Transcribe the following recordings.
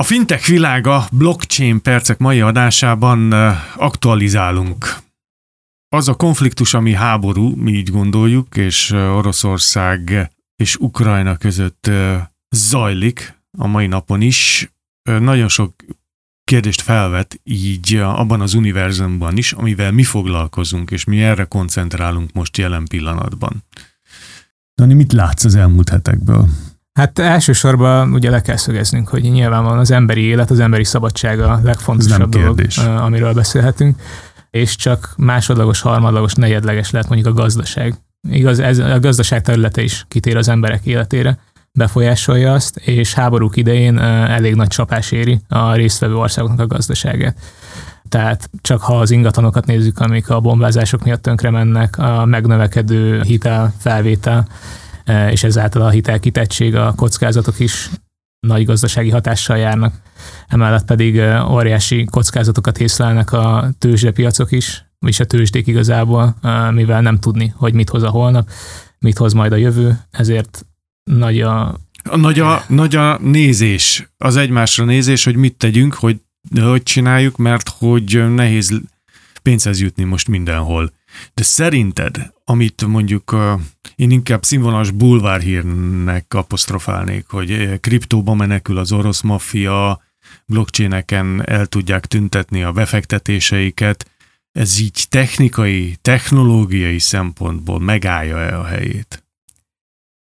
A fintech világa blockchain percek mai adásában aktualizálunk. Az a konfliktus, ami háború, mi így gondoljuk, és Oroszország és Ukrajna között zajlik a mai napon is, nagyon sok kérdést felvet így abban az univerzumban is, amivel mi foglalkozunk, és mi erre koncentrálunk most jelen pillanatban. Dani, mit látsz az elmúlt hetekből? Hát elsősorban ugye le kell szögeznünk, hogy nyilvánvalóan az emberi élet, az emberi szabadság a legfontosabb dolog, amiről beszélhetünk, és csak másodlagos, harmadlagos, negyedleges lehet mondjuk a gazdaság. Igaz, ez a gazdaság területe is kitér az emberek életére, befolyásolja azt, és háborúk idején elég nagy csapás éri a résztvevő országoknak a gazdaságát. Tehát csak ha az ingatlanokat nézzük, amik a bombázások miatt tönkre mennek, a megnövekedő hitel felvétel, E, és ezáltal a hitelkitettség, a kockázatok is nagy gazdasági hatással járnak. Emellett pedig e, óriási kockázatokat észlelnek a tőzsdepiacok is, és a tőzsdék igazából, e, mivel nem tudni, hogy mit hoz a holnap, mit hoz majd a jövő, ezért nagy a... a nagy, a, nagy a nézés, az egymásra nézés, hogy mit tegyünk, hogy hogy csináljuk, mert hogy nehéz pénzhez jutni most mindenhol. De szerinted, amit mondjuk én inkább színvonalas bulvárhírnek apostrofálnék, hogy kriptóba menekül az orosz maffia, blockchaineken el tudják tüntetni a befektetéseiket, ez így technikai, technológiai szempontból megállja-e a helyét?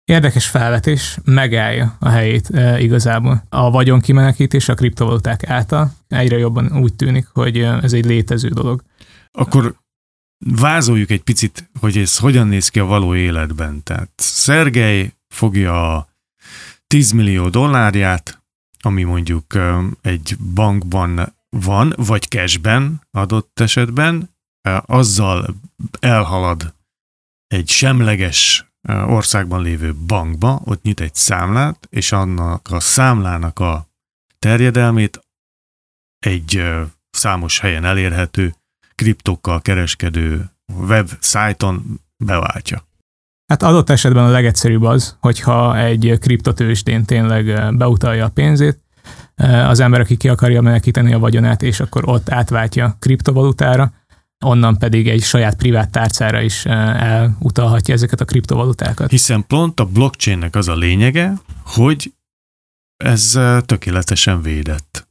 Érdekes felvetés, megállja a helyét e, igazából. A vagyonkimenekítés a kriptovaluták által egyre jobban úgy tűnik, hogy ez egy létező dolog. Akkor vázoljuk egy picit, hogy ez hogyan néz ki a való életben. Tehát Szergej fogja a 10 millió dollárját, ami mondjuk egy bankban van, vagy cashben adott esetben, azzal elhalad egy semleges országban lévő bankba, ott nyit egy számlát, és annak a számlának a terjedelmét egy számos helyen elérhető kriptokkal kereskedő websájton beváltja. Hát adott esetben a legegyszerűbb az, hogyha egy kriptotősdén tényleg beutalja a pénzét, az ember, aki ki akarja menekíteni a vagyonát, és akkor ott átváltja kriptovalutára, onnan pedig egy saját privát tárcára is elutalhatja ezeket a kriptovalutákat. Hiszen pont a blockchainnek az a lényege, hogy ez tökéletesen védett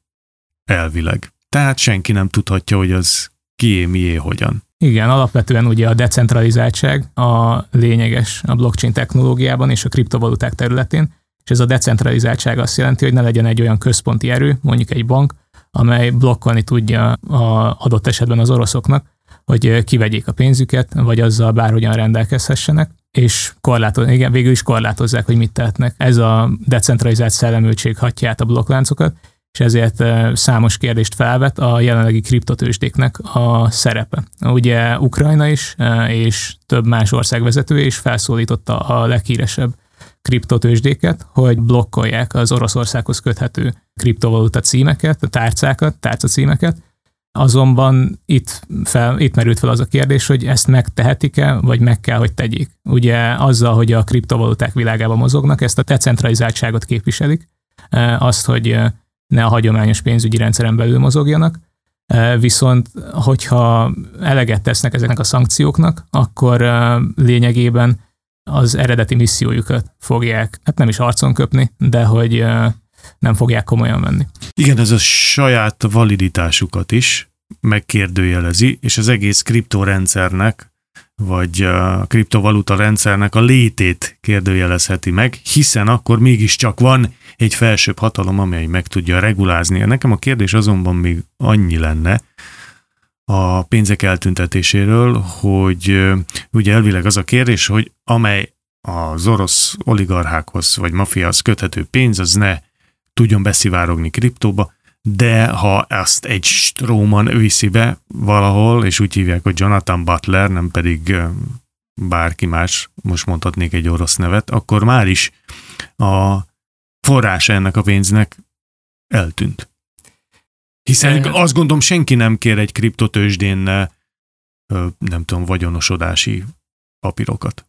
elvileg. Tehát senki nem tudhatja, hogy az kié, mié, hogyan. Igen, alapvetően ugye a decentralizáltság a lényeges a blockchain technológiában és a kriptovaluták területén, és ez a decentralizáltság azt jelenti, hogy ne legyen egy olyan központi erő, mondjuk egy bank, amely blokkolni tudja a adott esetben az oroszoknak, hogy kivegyék a pénzüket, vagy azzal bárhogyan rendelkezhessenek, és korlátoz, igen, végül is korlátozzák, hogy mit tehetnek. Ez a decentralizált szellemültség hatja át a blokkláncokat, és ezért számos kérdést felvet a jelenlegi kriptotősdéknek a szerepe. Ugye Ukrajna is, és több más ország vezetője is felszólította a leghíresebb kriptotősdéket, hogy blokkolják az Oroszországhoz köthető kriptovaluta címeket, a tárcákat, tárcacímeket, Azonban itt, fel, itt merült fel az a kérdés, hogy ezt megtehetik-e, vagy meg kell, hogy tegyék. Ugye azzal, hogy a kriptovaluták világában mozognak, ezt a decentralizáltságot képviselik, azt, hogy ne a hagyományos pénzügyi rendszeren belül mozogjanak, e, viszont hogyha eleget tesznek ezeknek a szankcióknak, akkor e, lényegében az eredeti missziójukat fogják, hát nem is arcon köpni, de hogy e, nem fogják komolyan venni. Igen, ez a saját validitásukat is megkérdőjelezi, és az egész kriptorendszernek vagy a kriptovaluta rendszernek a létét kérdőjelezheti meg, hiszen akkor mégiscsak van egy felsőbb hatalom, amely meg tudja regulázni. Nekem a kérdés azonban még annyi lenne a pénzek eltüntetéséről, hogy ugye elvileg az a kérdés, hogy amely az orosz oligarchákhoz vagy mafiához köthető pénz, az ne tudjon beszivárogni kriptóba, de ha ezt egy stróman viszi be valahol, és úgy hívják, hogy Jonathan Butler, nem pedig bárki más, most mondhatnék egy orosz nevet, akkor már is a forrása ennek a pénznek eltűnt. Hiszen azt gondolom, senki nem kér egy kriptotősdén nem tudom, vagyonosodási papírokat.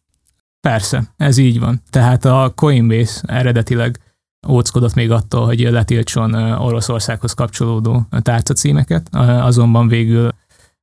Persze, ez így van. Tehát a Coinbase eredetileg óckodott még attól, hogy letiltson Oroszországhoz kapcsolódó tárcacímeket, azonban végül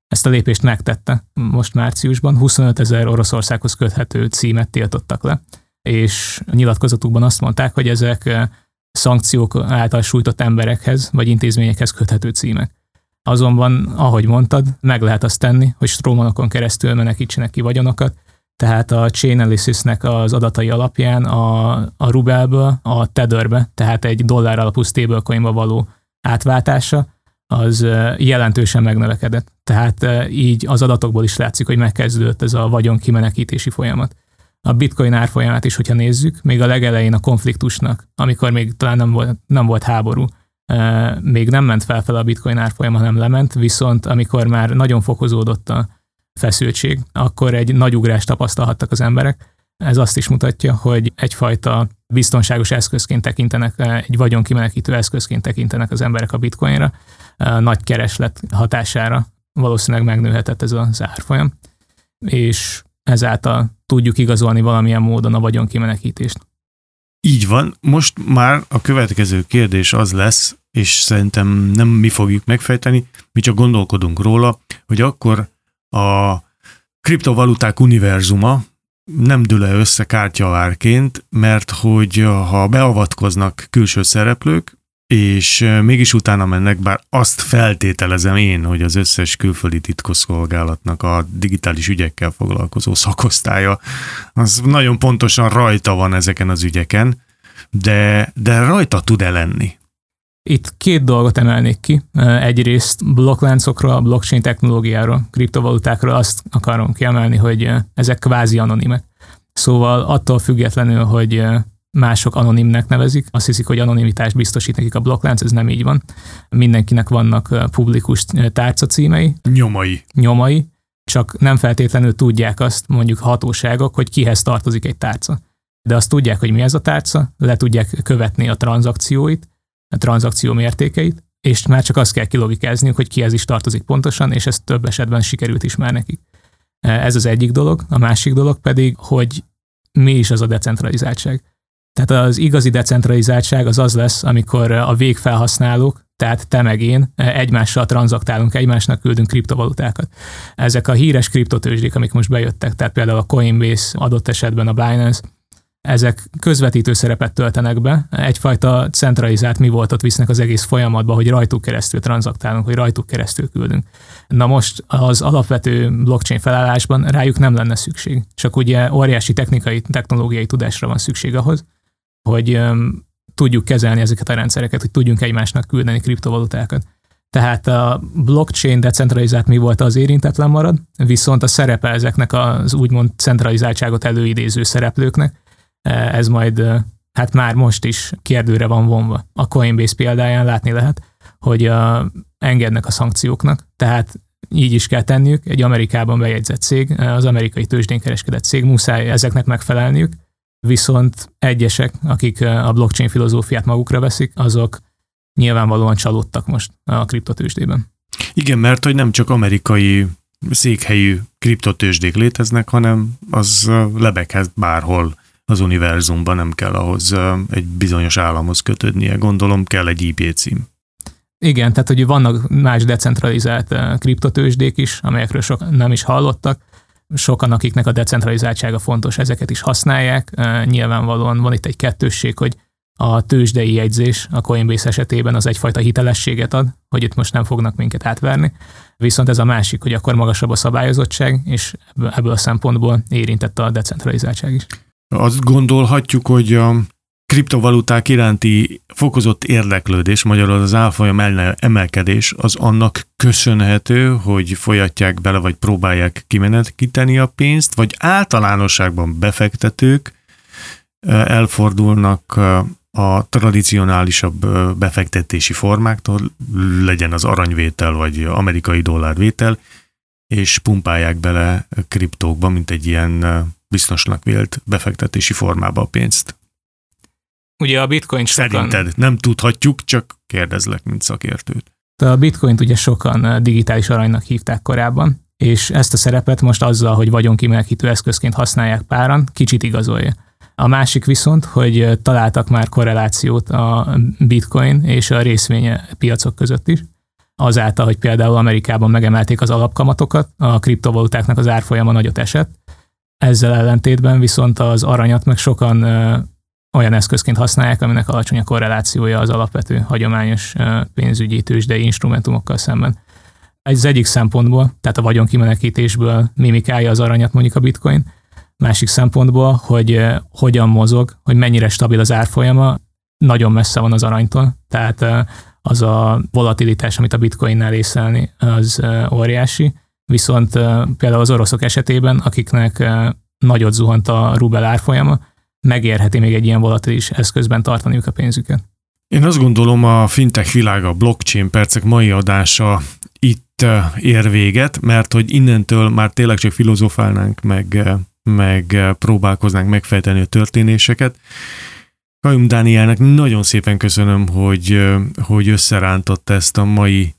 ezt a lépést megtette most márciusban. 25 ezer Oroszországhoz köthető címet tiltottak le, és a nyilatkozatukban azt mondták, hogy ezek szankciók által sújtott emberekhez vagy intézményekhez köthető címek. Azonban, ahogy mondtad, meg lehet azt tenni, hogy strómanokon keresztül menekítsenek ki vagyonokat, tehát a Chainalysis-nek az adatai alapján a, a rubelből a tetherbe, tehát egy dollár alapú stablecoinba való átváltása, az jelentősen megnövekedett. Tehát így az adatokból is látszik, hogy megkezdődött ez a vagyon kimenekítési folyamat. A bitcoin árfolyamát is, hogyha nézzük, még a legelején a konfliktusnak, amikor még talán nem volt, nem volt háború, még nem ment fel fel a bitcoin árfolyam, hanem lement, viszont amikor már nagyon fokozódott a feszültség, akkor egy nagy ugrást tapasztalhattak az emberek. Ez azt is mutatja, hogy egyfajta biztonságos eszközként tekintenek, egy vagyonkimenekítő eszközként tekintenek az emberek a bitcoinra, nagy kereslet hatására valószínűleg megnőhetett ez az árfolyam, és ezáltal tudjuk igazolni valamilyen módon a vagyonkimenekítést. Így van. Most már a következő kérdés az lesz, és szerintem nem mi fogjuk megfejteni, mi csak gondolkodunk róla, hogy akkor a kriptovaluták univerzuma nem dől -e össze kártyavárként, mert hogy ha beavatkoznak külső szereplők, és mégis utána mennek, bár azt feltételezem én, hogy az összes külföldi titkosszolgálatnak a digitális ügyekkel foglalkozó szakosztálya, az nagyon pontosan rajta van ezeken az ügyeken, de, de rajta tud-e lenni? Itt két dolgot emelnék ki. Egyrészt blokkláncokról, blockchain technológiáról, kriptovalutákról azt akarom kiemelni, hogy ezek kvázi anonimek. Szóval attól függetlenül, hogy mások anonimnek nevezik, azt hiszik, hogy anonimitást biztosít nekik a blokklánc, ez nem így van. Mindenkinek vannak publikus tárcacímei. Nyomai. Nyomai, csak nem feltétlenül tudják azt mondjuk hatóságok, hogy kihez tartozik egy tárca. De azt tudják, hogy mi ez a tárca, le tudják követni a tranzakcióit, a tranzakció mértékeit, és már csak azt kell kilogikázniuk, hogy kihez is tartozik pontosan, és ez több esetben sikerült is már nekik. Ez az egyik dolog. A másik dolog pedig, hogy mi is az a decentralizáltság. Tehát az igazi decentralizáltság az az lesz, amikor a végfelhasználók, tehát te meg én egymással tranzaktálunk, egymásnak küldünk kriptovalutákat. Ezek a híres kriptotőzsdék, amik most bejöttek, tehát például a Coinbase, adott esetben a Binance, ezek közvetítő szerepet töltenek be, egyfajta centralizált mi voltat visznek az egész folyamatba, hogy rajtuk keresztül tranzaktálunk, hogy rajtuk keresztül küldünk. Na most az alapvető blockchain felállásban rájuk nem lenne szükség, csak ugye óriási technikai, technológiai tudásra van szükség ahhoz, hogy tudjuk kezelni ezeket a rendszereket, hogy tudjunk egymásnak küldeni kriptovalutákat. Tehát a blockchain decentralizált mi volt az érintetlen marad, viszont a szerepe ezeknek az úgymond centralizáltságot előidéző szereplőknek, ez majd e, hát már most is kérdőre van vonva. A Coinbase példáján látni lehet, hogy a, engednek a szankcióknak, tehát így is kell tenniük, egy Amerikában bejegyzett cég, az amerikai tőzsdén kereskedett cég, muszáj ezeknek megfelelniük, viszont egyesek, akik a blockchain filozófiát magukra veszik, azok nyilvánvalóan csalódtak most a kriptotősdében. Igen, mert hogy nem csak amerikai székhelyű kriptotősdék léteznek, hanem az lebeghet bárhol az univerzumban, nem kell ahhoz egy bizonyos államhoz kötődnie, gondolom kell egy IP cím. Igen, tehát hogy vannak más decentralizált kriptotősdék is, amelyekről sok nem is hallottak, sokan, akiknek a decentralizáltsága fontos, ezeket is használják. Nyilvánvalóan van itt egy kettősség, hogy a tőzsdei jegyzés a Coinbase esetében az egyfajta hitelességet ad, hogy itt most nem fognak minket átverni. Viszont ez a másik, hogy akkor magasabb a szabályozottság, és ebből a szempontból érintett a decentralizáltság is. Azt gondolhatjuk, hogy a kriptovaluták iránti fokozott érdeklődés, magyarul az árfolyam emelkedés az annak köszönhető, hogy folyatják bele, vagy próbálják kimenekíteni a pénzt, vagy általánosságban befektetők elfordulnak a tradicionálisabb befektetési formáktól, legyen az aranyvétel, vagy amerikai dollárvétel, és pumpálják bele kriptókba, mint egy ilyen biztosnak vélt befektetési formába a pénzt. Ugye a bitcoin sokan... Szerinted nem tudhatjuk, csak kérdezlek, mint szakértőt. A bitcoint ugye sokan eh, digitális aranynak hívták korábban, és ezt a szerepet most azzal, hogy vagyonkimelkítő eszközként használják páran, kicsit igazolja. A másik viszont, hogy találtak már korrelációt a bitcoin és a részvénye piacok között is. Azáltal, hogy például Amerikában megemelték az alapkamatokat, a kriptovalutáknak az árfolyama nagyot esett. Ezzel ellentétben viszont az aranyat meg sokan olyan eszközként használják, aminek alacsony a korrelációja az alapvető hagyományos pénzügyi tőzsdei instrumentumokkal szemben. Ez egyik szempontból, tehát a vagyonkimenekítésből mimikálja az aranyat mondjuk a bitcoin, másik szempontból, hogy hogyan mozog, hogy mennyire stabil az árfolyama, nagyon messze van az aranytól, tehát az a volatilitás, amit a bitcoinnál észlelni, az óriási, viszont például az oroszok esetében, akiknek nagyot zuhant a rubel árfolyama, megérheti még egy ilyen volatilis eszközben tartaniuk a pénzüket. Én azt gondolom, a fintech világa, blockchain percek mai adása itt ér véget, mert hogy innentől már tényleg csak filozofálnánk, meg, meg próbálkoznánk megfejteni a történéseket. Kajum Dánielnek nagyon szépen köszönöm, hogy, hogy összerántott ezt a mai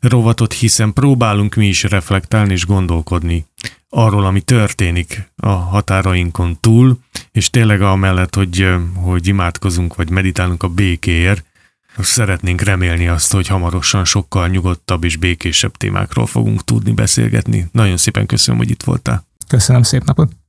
rovatot, hiszen próbálunk mi is reflektálni és gondolkodni arról, ami történik a határainkon túl, és tényleg amellett, hogy, hogy imádkozunk vagy meditálunk a békéért, szeretnénk remélni azt, hogy hamarosan sokkal nyugodtabb és békésebb témákról fogunk tudni beszélgetni. Nagyon szépen köszönöm, hogy itt voltál. Köszönöm, szép napot!